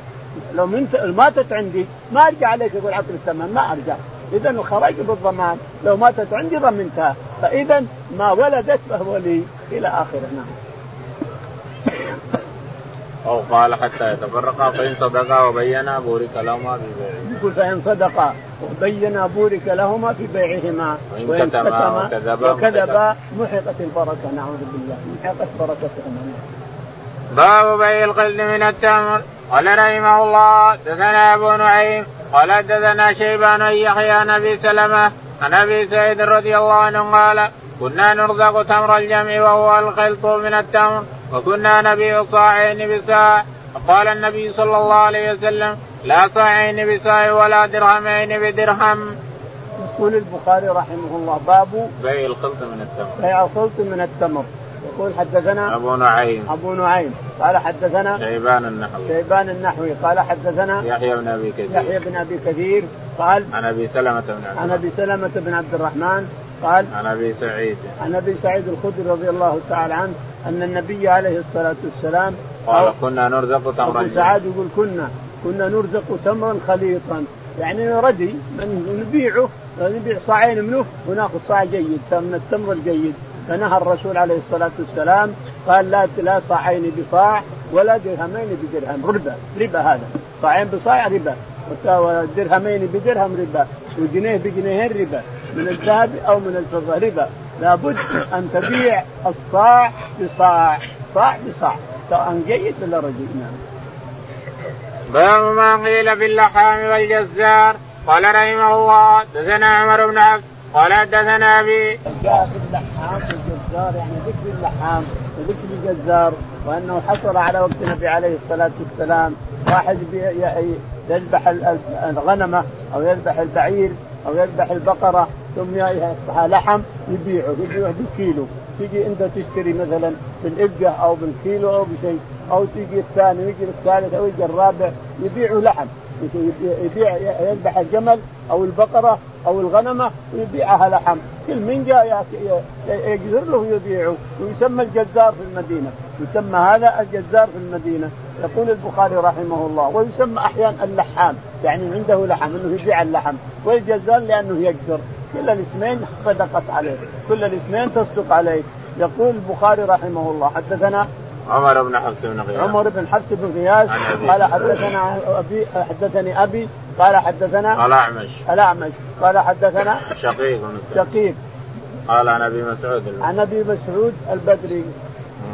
لو. ماتت عندي ما أرجع عليك يقول عطني الثمن ما أرجع. اذا الخراج بالضمان لو ماتت عندي ضمنتها فاذا ما ولدت فهو لي إلى آخره. نعم. أو قال حتى يتفرقا فإن صدقا وبينا بورك لهما في بيعهما. يقول فإن صدقا وبينا بورك لهما في بيعهما. وإن كتما وكذبا وكذبا محقت البركة نعوذ بالله. محقت بركتهما. باب بيع القلد من التمر. قال رحمه الله دثنا أبو نعيم قال دثنا شيبان يحيى نبي سلمة عن أبي سعيد رضي الله عنه قال كنا نرزق تمر الجمع وهو الخلط من التمر. وكنا نبيع صاعين بساع فقال النبي صلى الله عليه وسلم لا صاعين بساع ولا درهمين بدرهم. يقول البخاري رحمه الله باب بيع الخلط من التمر. بيع الخلط من التمر. يقول حدثنا أبو نعيم. أبو نعيم. قال حدثنا شيبان النحوي. شيبان النحوي. قال حدثنا يحيى بن أبي كثير. يحيى بن أبي كثير. قال عن أبي سلمة بن عبد عن أبي سلمة بن عبد الرحمن. قال عن أبي سعيد. عن أبي سعيد الخدري رضي الله تعالى عنه أن النبي عليه الصلاة والسلام قال كنا نرزق تمرا ابو سعد يقول كنا كنا نرزق تمرا خليطا. يعني ردي من نبيعه نبيع صاعين منه وناخذ صاع جيد من التمر الجيد. فنهى الرسول عليه الصلاة والسلام قال لا لا صاعين بصاع ولا درهمين بدرهم. ربا ربا هذا. صاعين بصاع ربا. ودرهمين بدرهم ربا. وجنيه بجنيهين ربا. من الذهب أو من الفضة. ربا. لابد أن تبيع الصاع بصاع. صاع بصاع. سواء جيد ولا رديء نعم. باب ما قيل في اللحام والجزار. قال رحمه الله دثنا عمر بن عبد قال حدثنا أبي. جاء في اللحام والجزار يعني ذكر اللحام وذكر الجزار وأنه حصل على وقت النبي عليه الصلاة والسلام. واحد يذبح الغنمه أو يذبح البعير أو يذبح البقرة ثم يصحى لحم يبيعه يبيعه بالكيلو تيجي أنت تشتري مثلا بالابقه أو بالكيلو أو بشيء أو تيجي الثاني ويجي الثالث أو يجي الرابع يبيعوا لحم. يبيع يذبح الجمل أو البقرة أو الغنمة ويبيعها لحم. كل من جاء يجزر له يبيعه ويسمى الجزار في المدينة. يسمى هذا الجزار في المدينة. يقول البخاري رحمه الله ويسمى أحيانا اللحام يعني عنده لحم إنه يبيع اللحم والجزار لأنه يجزر كل الاسمين صدقت عليه كل الاسمين تصدق عليه. يقول البخاري رحمه الله حدثنا عمر بن حفص بن غياث. عمر بن حفص بن غياث قال حدثنا أبي حدثني أبي قال حدثنا الأعمش. الأعمش قال حدثنا شقيق شقيق. قال عن أبي مسعود. عن أبي مسعود البدري.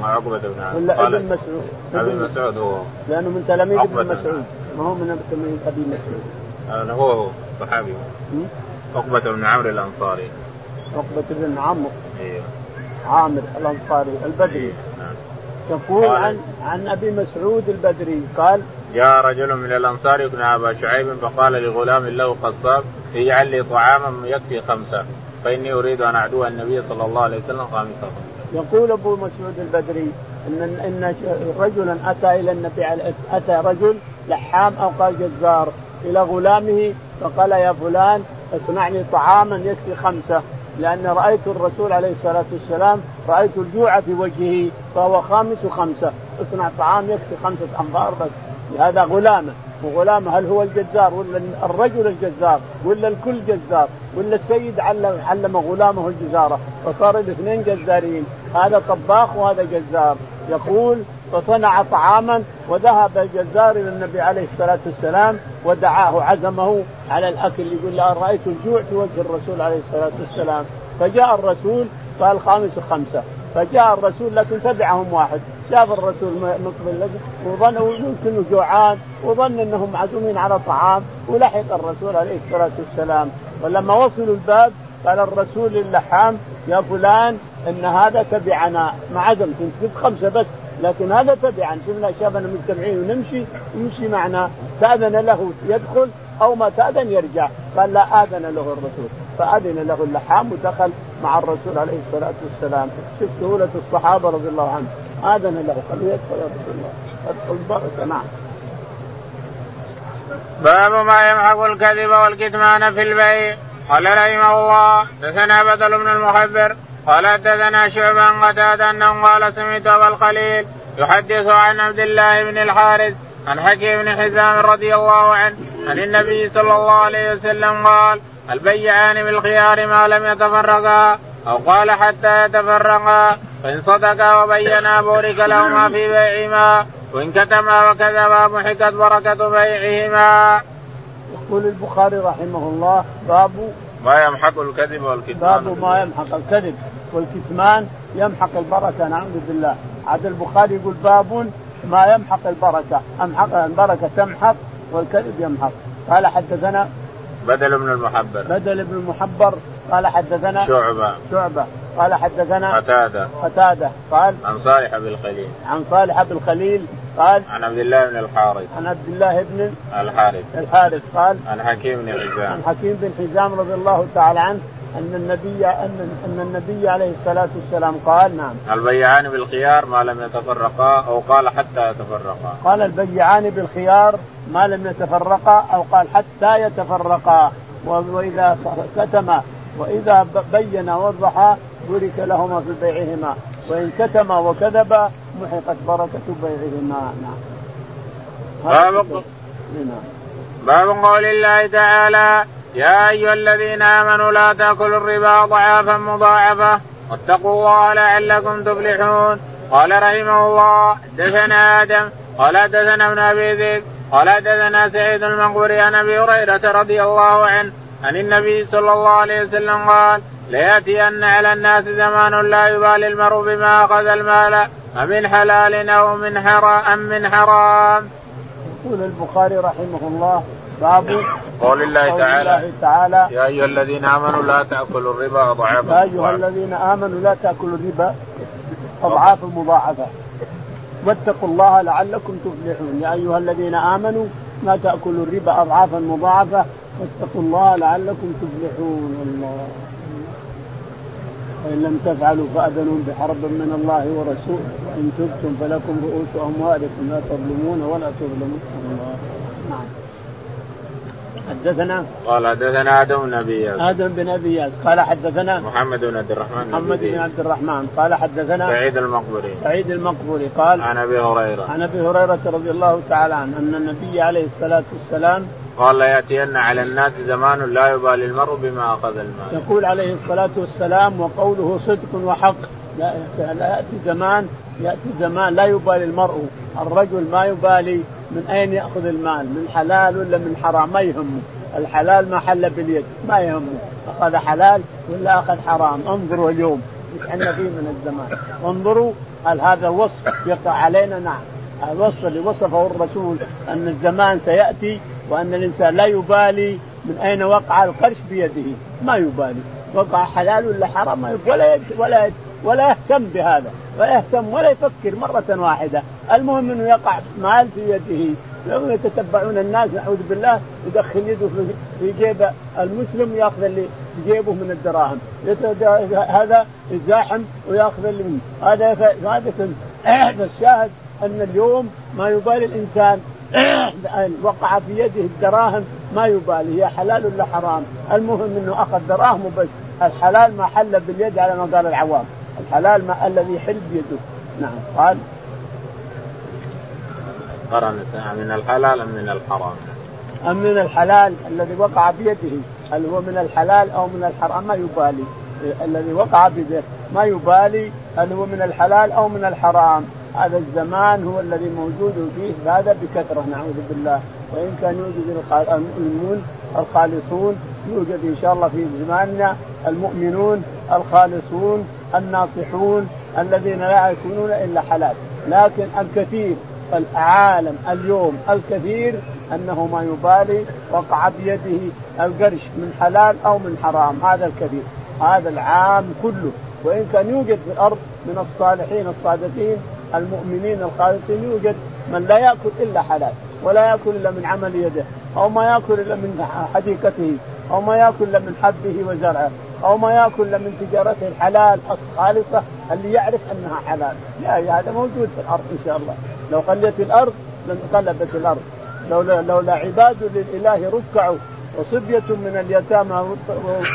عقبة بن عامر ولا ابن مسعود. ابن مسعود هو. لأنه من تلاميذ ابن مسعود. ما هو من تلاميذ ابي مسعود. هو هو صحابي. عقبة بن عمرو الأنصاري. عقبة بن عمرو. أيوه عامر الأنصاري البدري. نعم. يقول عن عن أبي مسعود البدري. قال جاء رجل من الأنصار ابن أبا شعيب فقال لغلام له قصاب اجعل لي طعاما يكفي خمسة فإني أريد أن أعدو النبي صلى الله عليه وسلم خامسة. يقول أبو مسعود البدري ان إن رجلا أتى إلى النبي أتى رجل لحام أو قال جزار إلى غلامه فقال يا فلان اصنع لي طعاما يكفي خمسة لأن رأيت الرسول عليه الصلاة والسلام رأيت الجوع في وجهه فهو خامس خمسة. اصنع طعام يكفي خمسة أنفار بس. هذا غلامة. وغلامة هل هو الجزار ولا الرجل الجزار ولا الكل جزار ولا السيد علم علم غلامه الجزارة؟ فصار الاثنين جزارين. هذا طباخ وهذا جزار. يقول فصنع طعاما وذهب الجزار إلى النبي عليه الصلاة والسلام ودعاه عزمه على الأكل. يقول له رأيت الجوع في وجه الرسول عليه الصلاة والسلام. فجاء الرسول قال خامس خمسة. فجاء الرسول لكن تبعهم واحد. شاف الرسول مقبل وظن يمكن جوعان وظن أنهم معزومين على طعام ولحق الرسول عليه الصلاة والسلام. ولما وصلوا الباب قال الرسول للحام يا فلان إن هذا تبعنا. ما عزم كنت قلت خمسة بس لكن هذا تبعا. شفنا شافنا مجتمعين ونمشي يمشي معنا. تأذن له يدخل أو ما تأذن يرجع. قال لا آذن له الرسول. فأذن له اللحام ودخل مع الرسول عليه الصلاة والسلام. شوف سهولة الصحابة رضي الله عنهم. آذن له قال يدخل يا رسول الله أدخل بركه نعم. باب ما يمحق الكذب والكتمان في البيع. قال رحمه الله دثنا بدل بن المخبر قال حدثنا شعبا قتادة أنه قال سمعت أبا الخليل يحدث عن عبد الله بن الحارث عن حكيم بن حزام رضي الله عنه عن النبي صلى الله عليه وسلم قال البيعان بالخيار ما لم يتفرقا أو قال حتى يتفرقا فإن صدقا وبينا بورك لهما في بيعهما وإن كتما وكذبا محكت بركة بيعهما. يقول البخاري رحمه الله باب ما يمحق الكذب والكتمان باب ما يمحق الكذب والكتمان يمحق البركة نعوذ بالله. عاد البخاري يقول باب ما يمحق البركة. امحق البركة تمحق والكذب يمحق. قال حدثنا بدل بن المحبر. بدل بن المحبر قال حدثنا شعبة. شعبة. قال حدثنا قتادة. قتادة. قال عن صالح بن الخليل. عن صالح بن الخليل. قال عن عبد الله بن الحارث. عن عبد الله بن الحارث. الحارث. قال عن حكيم بن حزام. عن حكيم بن حزام رضي الله تعالى عنه أن النبي أن أن النبي عليه الصلاة والسلام قال نعم. البيعان بالخيار ما لم يتفرقا أو قال حتى يتفرقا. قال البيعان بالخيار ما لم يتفرقا أو قال حتى يتفرقا. وإذا كتم. وإذا بين ووضح بورك لهما في بيعهما. وإن كتم وكذب محقت بركة بيعهما. نعم. باب باب قول الله تعالى يا أيها الذين آمنوا لا تأكلوا الربا ضعافا مضاعفة واتقوا الله لعلكم تفلحون. قال رحمه الله حدثنا آدم قال حدثنا ابن أبي ذئب قال حدثنا سعيد المقبري عن أبي هريرة رضي الله عنه عن النبي صلى الله عليه وسلم قال ليأتين على الناس زمان لا يبالي المرء بما أخذ المال أمن حلال أو من حرام أم من حرام. يقول البخاري رحمه الله باب قول الله تعالى, الله تعالى يا أيها الذين آمنوا لا تأكلوا الربا أضعافا يا أيها الذين آمنوا لا تأكلوا الربا أضعافا مضاعفة واتقوا الله لعلكم تفلحون. يا أيها الذين آمنوا لا تأكلوا الربا أضعافا مضاعفة. واتقوا الله لعلكم تفلحون. الله وإن لم تفعلوا فأذنوا بحرب من الله ورسوله. وإن تبتم فلكم رؤوس أموالكم لا تظلمون ولا تظلمون الله. نعم. حدثنا؟ قال حدثنا آدم بن أبي آدم بن أبي قال حدثنا؟ محمد بن عبد الرحمن محمد بن عبد الرحمن. قال حدثنا؟ سعيد المقبري سعيد المقبري قال؟ عن أبي هريرة. عن أبي هريرة رضي الله تعالى عنه أن النبي عليه الصلاة والسلام قال لا يأتين على الناس زمان لا يبالي المرء بما أخذ المال. يقول عليه الصلاة والسلام وقوله صدق وحق. لا يأتي زمان يأتي زمان لا يبالي المرء. الرجل ما يبالي من أين يأخذ المال من حلال ولا من حرام؟ ما يهمه الحلال ما حل باليد ما يهمه أخذ حلال ولا أخذ حرام؟ انظروا اليوم إيش عندنا فيه من الزمان. انظروا هل هذا وصف يقع علينا نعم. الوصف اللي وصفه الرسول أن الزمان سيأتي وأن الإنسان لا يبالي من أين وقع القرش بيده. ما يبالي. وقع حلال ولا حرام ولا ولا ولا يهتم بهذا. ولا يهتم ولا يفكر مرة واحدة. المهم أنه يقع مال في يده. لو يتتبعون الناس نعوذ بالله يدخل يده في جيب المسلم يأخذ اللي في جيبه من الدراهم. هذا يزاحم ويأخذ اللي منه هذا هذا الشاهد أن اليوم ما يبالي الإنسان وقع في يده الدراهم ما يبالي. هي حلال ولا حرام؟ المهم إنه أخذ دراهم بس الحلال ما حل باليد على ما قال العوام. الحلال ما الذي يحل بيده. نعم. قال. قرنت من الحلال أم من الحرام؟ أم من الحلال الذي وقع بيده؟ هل هو من الحلال أو من الحرام؟ ما يبالي. الذي وقع بيده ما يبالي. هل هو من الحلال أو من الحرام؟ هذا الزمان هو الذي موجود فيه هذا بكثرة نعوذ بالله. وإن كان يوجد المؤمنون الخالصون يوجد إن شاء الله في زماننا المؤمنون الخالصون الناصحون الذين لا يكونون إلا حلال. لكن الكثير العالم اليوم الكثير أنه ما يبالي وقع بيده القرش من حلال أو من حرام. هذا الكثير. هذا العام كله. وإن كان يوجد في الأرض من الصالحين الصادقين المؤمنين الخالصين يوجد من لا يأكل إلا حلال ولا يأكل إلا من عمل يده أو ما يأكل إلا من حديقته أو ما يأكل إلا من حبه وزرعه أو ما يأكل إلا من تجارته الحلال الخالصة اللي يعرف أنها حلال. لا هذا موجود في الأرض إن شاء الله. لو خليت الأرض لانقلبت الأرض. لولا لولا عباد للإله ركعوا وصبية من اليتامى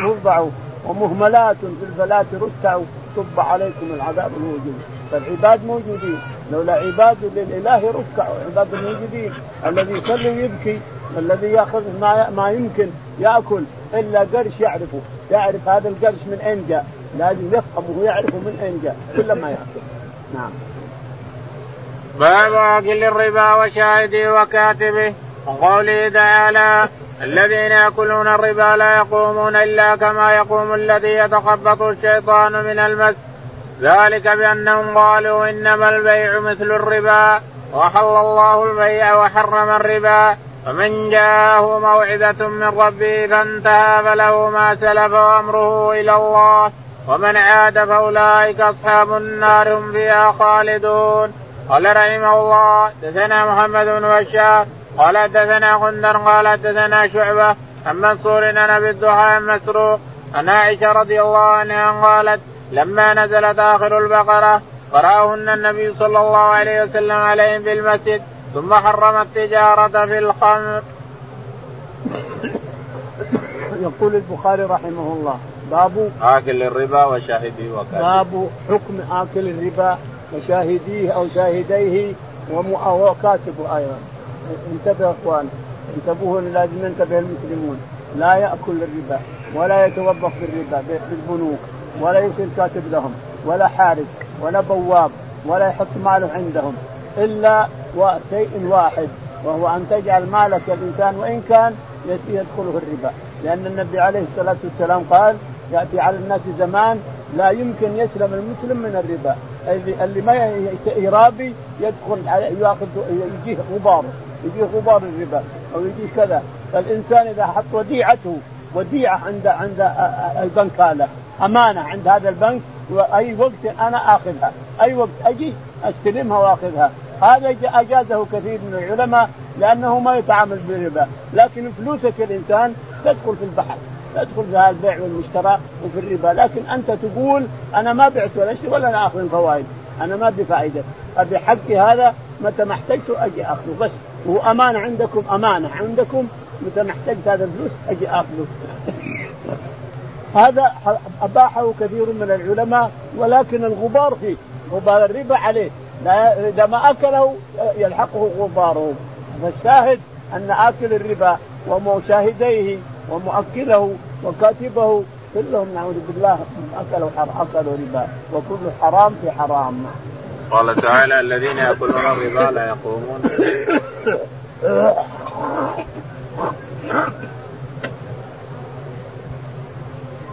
رضعوا ومهملات في الفلاة ركعوا صب عليكم العذاب الموجود فالعباد موجودين. لولا عباد للإله ركعوا عباد موجودين. الذي يصلي ويبكي. الذي يأخذ ما ما يمكن يأكل. إلا قرش يعرفه. يعرف هذا القرش من أين جاء. لازم يفهمه ويعرفه من أين جاء. كل ما يأكل. نعم. باب اكل الربا وشاهده وكاتبه. وقوله تعالى الذين يأكلون الربا لا يقومون إلا كما يقوم الذي يتخبط الشيطان من المس. ذلك بأنهم قالوا إنما البيع مثل الربا وحل الله البيع وحرم الربا فمن جاءه موعظة من ربه فانتهى فله ما سلف وأمره إلى الله ومن عاد فأولئك أصحاب النار هم فيها خالدون. قال رحمه الله دثنا محمد بن بشار قال دثنا غندر قال دثنا شعبة عن منصور أبي الضحى مسروق عن عائشة رضي الله عنها قالت لما نزلت آخر البقرة قرأهن النبي صلى الله عليه وسلم عليهم في المسجد ثم حرم التجارة في الخمر. يقول البخاري رحمه الله باب آكل الربا وشاهديه وكاتبه باب حكم آكل الربا وشاهديه أو شاهديه وكاتبه أيضا. انتبه أخوان انتبهوا لازم ينتبه المسلمون. لا يأكل الربا ولا يتوظف بالربا بالبنوك. ولا يصير كاتب لهم ولا حارس ولا بواب ولا يحط ماله عندهم إلا شيء واحد وهو أن تجعل مالك الإنسان وإن كان يدخله الربا. لأن النبي عليه الصلاة والسلام قال يأتي على الناس زمان لا يمكن يسلم المسلم من الربا. اللي ما يرابي يدخل يأخذ يجيه غبار يجيه غبار الربا أو يجيه كذا. فالإنسان إذا حط وديعته وديعة عند عند البنك هذا أمانة عند هذا البنك وأي وقت أنا آخذها أي وقت أجي أستلمها وآخذها. هذا أجازه كثير من العلماء لأنه ما يتعامل بالربا. لكن فلوسك الإنسان تدخل في البحر تدخل في البيع والمشترى وفي الربا. لكن أنت تقول أنا ما بعت ولا شيء ولا أنا آخذ الفوائد أنا ما بفائده ابي حقي هذا متى ما احتجته أجي آخذه. بس هو أمانة عندكم أمانة عندكم متى ما احتجت هذا الفلوس أجي آخذه. هذا أباحه كثير من العلماء ولكن الغبار فيه غبار الربا عليه. لا إذا ما أكله يلحقه غباره. فالشاهد أن آكل الربا ومشاهديه ومؤكله وكاتبه كلهم نعوذ بالله أكلوا أكلوا ربا وكل حرام في حرام. قال تعالى الذين يأكلون الربا لا يقومون.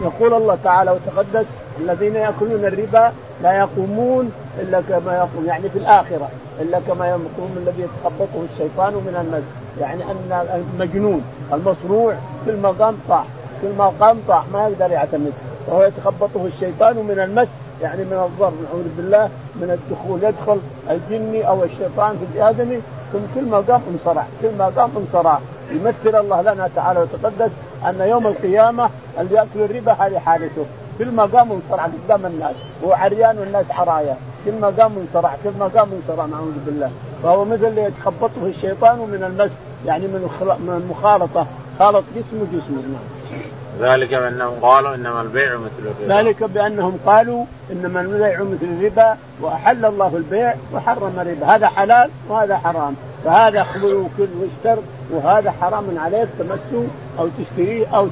يقول الله تعالى وتقدس الذين يأكلون الربا لا يقومون إلا كما يقوم يعني في الآخرة إلا كما يقوم الذي يتخبطه الشيطان من المس يعني أن المجنون المصروع كل ما قام طاح كل ما قام طاح ما يقدر يعتمد. وهو يتخبطه الشيطان من المس يعني من الضر نعوذ بالله من الدخول يدخل الجني أو الشيطان في الآدمي ثم كل ما قام انصرع كل ما قام انصرع. يمثل الله لنا تعالى وتقدس أن يوم القيامة اللي يأكل الربا هذه حالته كل ما قام انصرع قدام الناس. هو عريان والناس عرايا كل ما قام انصرع. كل ما قام انصرع نعوذ بالله. فهو مثل اللي يتخبطه الشيطان من المس يعني من من المخالطة. خالط جسمه جسمه نعم. ذلك بأنهم قالوا إنما البيع مثل الربا. ذلك بأنهم قالوا إنما البيع مثل الربا وأحل الله البيع وحرم الربا. هذا حلال وهذا حرام. فهذا خذ وكل واشتر وهذا حرام عليك تمسه أو تشتريه أو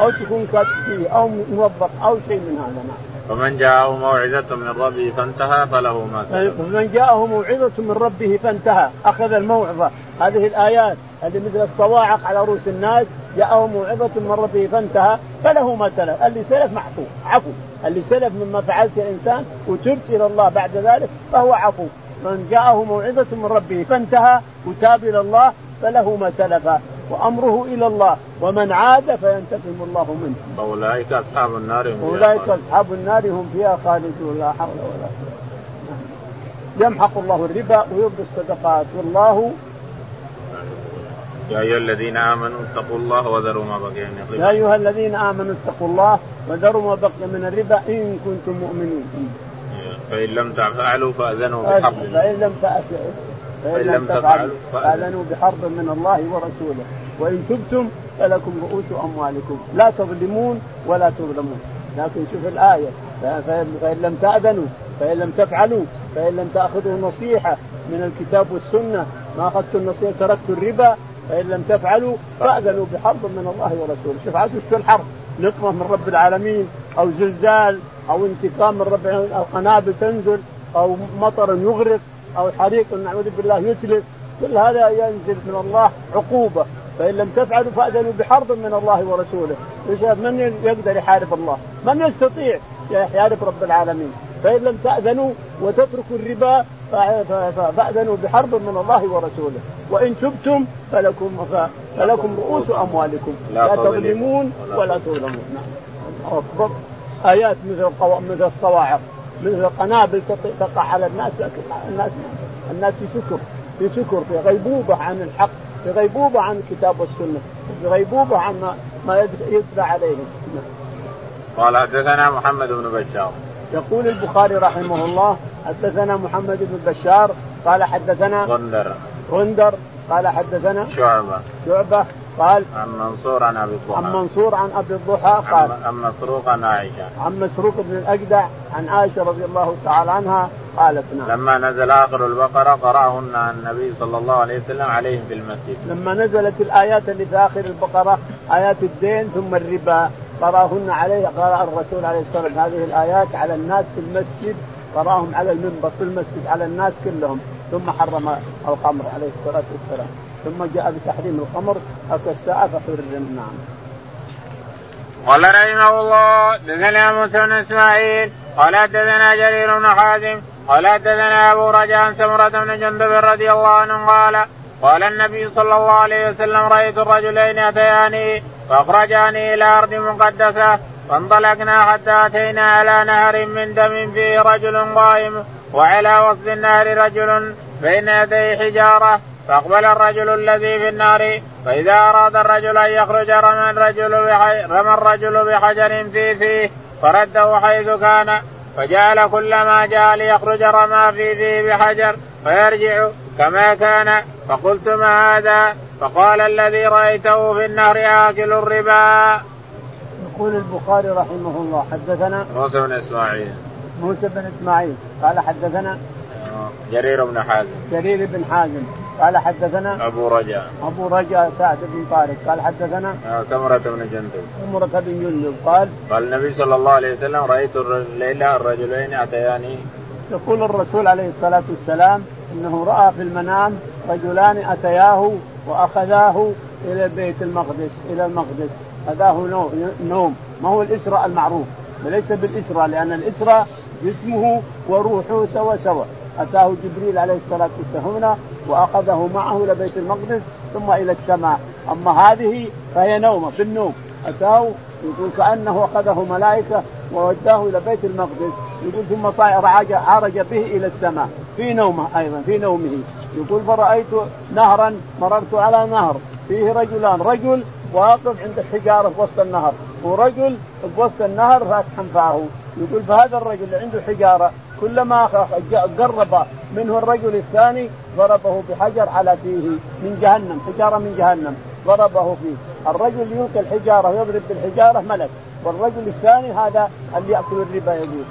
أو تكون كاتب فيه أو موظف أو شيء من هذا نعم. فمن جاءه موعظة من ربه فانتهى فله ما سلف. فمن جاءه موعظة من ربه فانتهى، أخذ الموعظة، هذه الآيات هذه مثل الصواعق على رؤوس الناس، جاءه موعظة من ربه فانتهى فله ما سلف، اللي سلف محفو، عفو، اللي سلف مما فعلت يا إنسان وتبت إلى الله بعد ذلك فهو عفو، من جاءه موعظة من ربه فانتهى وتاب إلى الله فله ما سلف وأمره إلى الله ومن عاد فينتقم الله منه. اولئك أصحاب النار هم أولئك أصحاب النار هم فيها خالدون لا حول ولا قوة. يمحق الله الربا ويربي الصدقات والله يا أيها الذين آمنوا اتقوا الله وذروا ما بقي من الربا. يا أيها الذين آمنوا اتقوا الله وذروا ما بقي من الربا إن كنتم مؤمنين. فإن لم تفعلوا فأذنوا بحرب. فإن لم تفعلوا فإن لم تفعلوا فأذنوا. بحرب من الله ورسوله. وإن تبتم فلكم رؤوس أموالكم. لا تظلمون ولا تظلمون. لكن شوف الآية. فإن لم تأذنوا فإن لم تفعلوا فإن لم تأخذوا نصيحة من الكتاب والسنة ما أخذتم النصيحة تركتوا الربا فإن لم تفعلوا فأذنوا بحرب من الله ورسوله. شوف عاد شو الحرب؟ نقمة من رب العالمين أو زلزال أو انتقام من رب العالمين أو قنابل تنزل أو مطر يغرق أو حريق نعوذ بالله يتلف كل هذا ينزل من الله عقوبة. فإن لم تفعلوا فأذنوا بحرب من الله ورسوله. من يقدر يحارب الله؟ من يستطيع يحارب رب العالمين. فإن لم تأذنوا وتتركوا الربا فأذنوا بحرب من الله ورسوله. وإن تبتم فلكم فلكم رؤوس أموالكم. لا تظلمون ولا تظلمون. نعم. أكبر. آيات مثل مثل الصواعق مثل قنابل تقع على الناس الناس الناس في سكر في سكر في غيبوبة عن الحق في غيبوبة عن الكتاب والسنة في غيبوبة عن ما, ما يتلى عليهم قال حدثنا محمد بن بشار. يقول البخاري رحمه الله حدثنا محمد بن بشار قال حدثنا غندر. غندر قال حدثنا شعبة. شعبة قال عن منصور عن أبي الضحى. عن منصور عن أبي الضحى قال عن مسروق عن عائشة. عن مسروق بن الأجدع عن عائشة رضي الله تعالى عنها قالت نعم. لما نزل آخر البقرة قرأهن عن النبي صلى الله عليه وسلم عليهم في المسجد. لما نزلت الآيات اللي في آخر البقرة آيات الدين ثم الربا قرأهن عليه قرأ الرسول عليه الصلاة والسلام هذه الآيات على الناس في المسجد قرأهم على المنبر في المسجد على الناس كلهم. ثم حرم الخمر عليه الصلاة والسلام. ثم جاء بتحريم الخمر اتى الساعة فحرم نعم. قال رحمه الله دثنا موسى بن إسماعيل قال حدثنا جرير بن حازم قال حدثنا أبو رجاء سمرة بن جندب رضي الله عنه قال قال النبي صلى الله عليه وسلم رأيت الرجلين أتياني فأخرجاني إلى أرض مقدسة فانطلقنا حتى أتينا على نهر من دم فيه رجل قائم وعلى وسط النهر رجل بين يديه حجارة فأقبل الرجل الذي في النار فإذا أراد الرجل أن يخرج رمى الرجل رمى الرجل بحجر في فيه فرده حيث كان فجعل كلما جاء ليخرج رمى في فيه بحجر فيرجع كما كان. فقلت ما هذا؟ فقال الذي رأيته في النهر آكل الربا. يقول البخاري رحمه الله حدثنا موسى بن إسماعيل. موسى بن إسماعيل قال حدثنا جرير بن حازم. جرير بن حازم. قال حدثنا أبو رجاء. أبو رجاء سعد بن طارق. قال حدثنا سمرة بن جندب. سمرة بن جندب قال قال النبي صلى الله عليه وسلم رأيت الليلة الرجلين اتياني يقول الرسول عليه الصلاة والسلام إنه رأى في المنام رجلان أتياه وأخذاه إلى بيت المقدس إلى المقدس. هذاه نوم. ما هو الإسراء المعروف؟ وليس بالإسراء لأن الإسراء جسمه وروحه سوا سوا. أتاه جبريل عليه الصلاة والسلام هنا وأخذه معه إلى بيت المقدس ثم إلى السماء. أما هذه فهي نومة في النوم. أتاه يقول كأنه أخذه ملائكة ووداه إلى بيت المقدس. يقول ثم صار عرج به إلى السماء. في نومة أيضا في نومه. يقول فرأيت نهرا مررت على نهر. فيه رجلان رجل واقف عند الحجارة في وسط النهر. ورجل في وسط النهر فاتحا فاه. يقول فهذا الرجل اللي عنده حجارة كلما قرب منه الرجل الثاني ضربه بحجر على فيه من جهنم حجارة من جهنم ضربه فيه. الرجل يلقي الحجارة ويضرب بالحجارة ملك. والرجل الثاني هذا اللي يأكل الربا يقول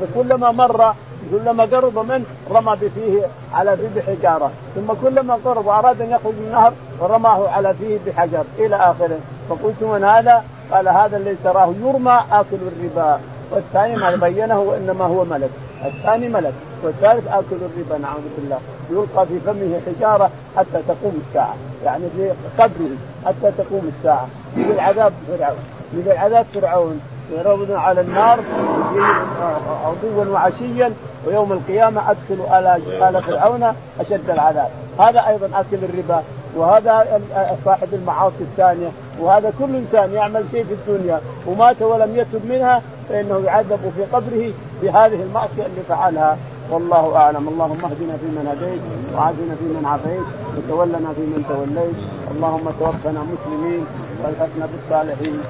فكلما مر كلما قرب منه رمى بفيه على فيه بحجارة. ثم كلما قرب وأراد أن يخرج من النهر رماه على فيه بحجر. إلى آخره. فقلت من هذا؟ قال هذا الذي تراه يرمى آكل الربا. والثاني ما بينه وإنما هو ملك. الثاني ملك والثالث آكل الربا نعوذ بالله. يلقى في فمه حجارة حتى تقوم الساعة يعني في قبره حتى تقوم الساعة. مثل عذاب فرعون مثل عذاب فرعون. يرون على النار عضوا وعشيا ويوم القيامة أدخل آل فرعون أشد العذاب. هذا أيضا أكل الربا وهذا صاحب المعاصي الثانية. وهذا كل إنسان يعمل شيء في الدنيا ومات ولم يتب منها فإنه يعذب في قبره بهذه المعصية اللي فعلها. والله أعلم. اللهم اهدنا فيمن هديت وعافنا فيمن عافيت وتولنا فيمن توليت. اللهم توفنا مسلمين وألحقنا بالصالحين.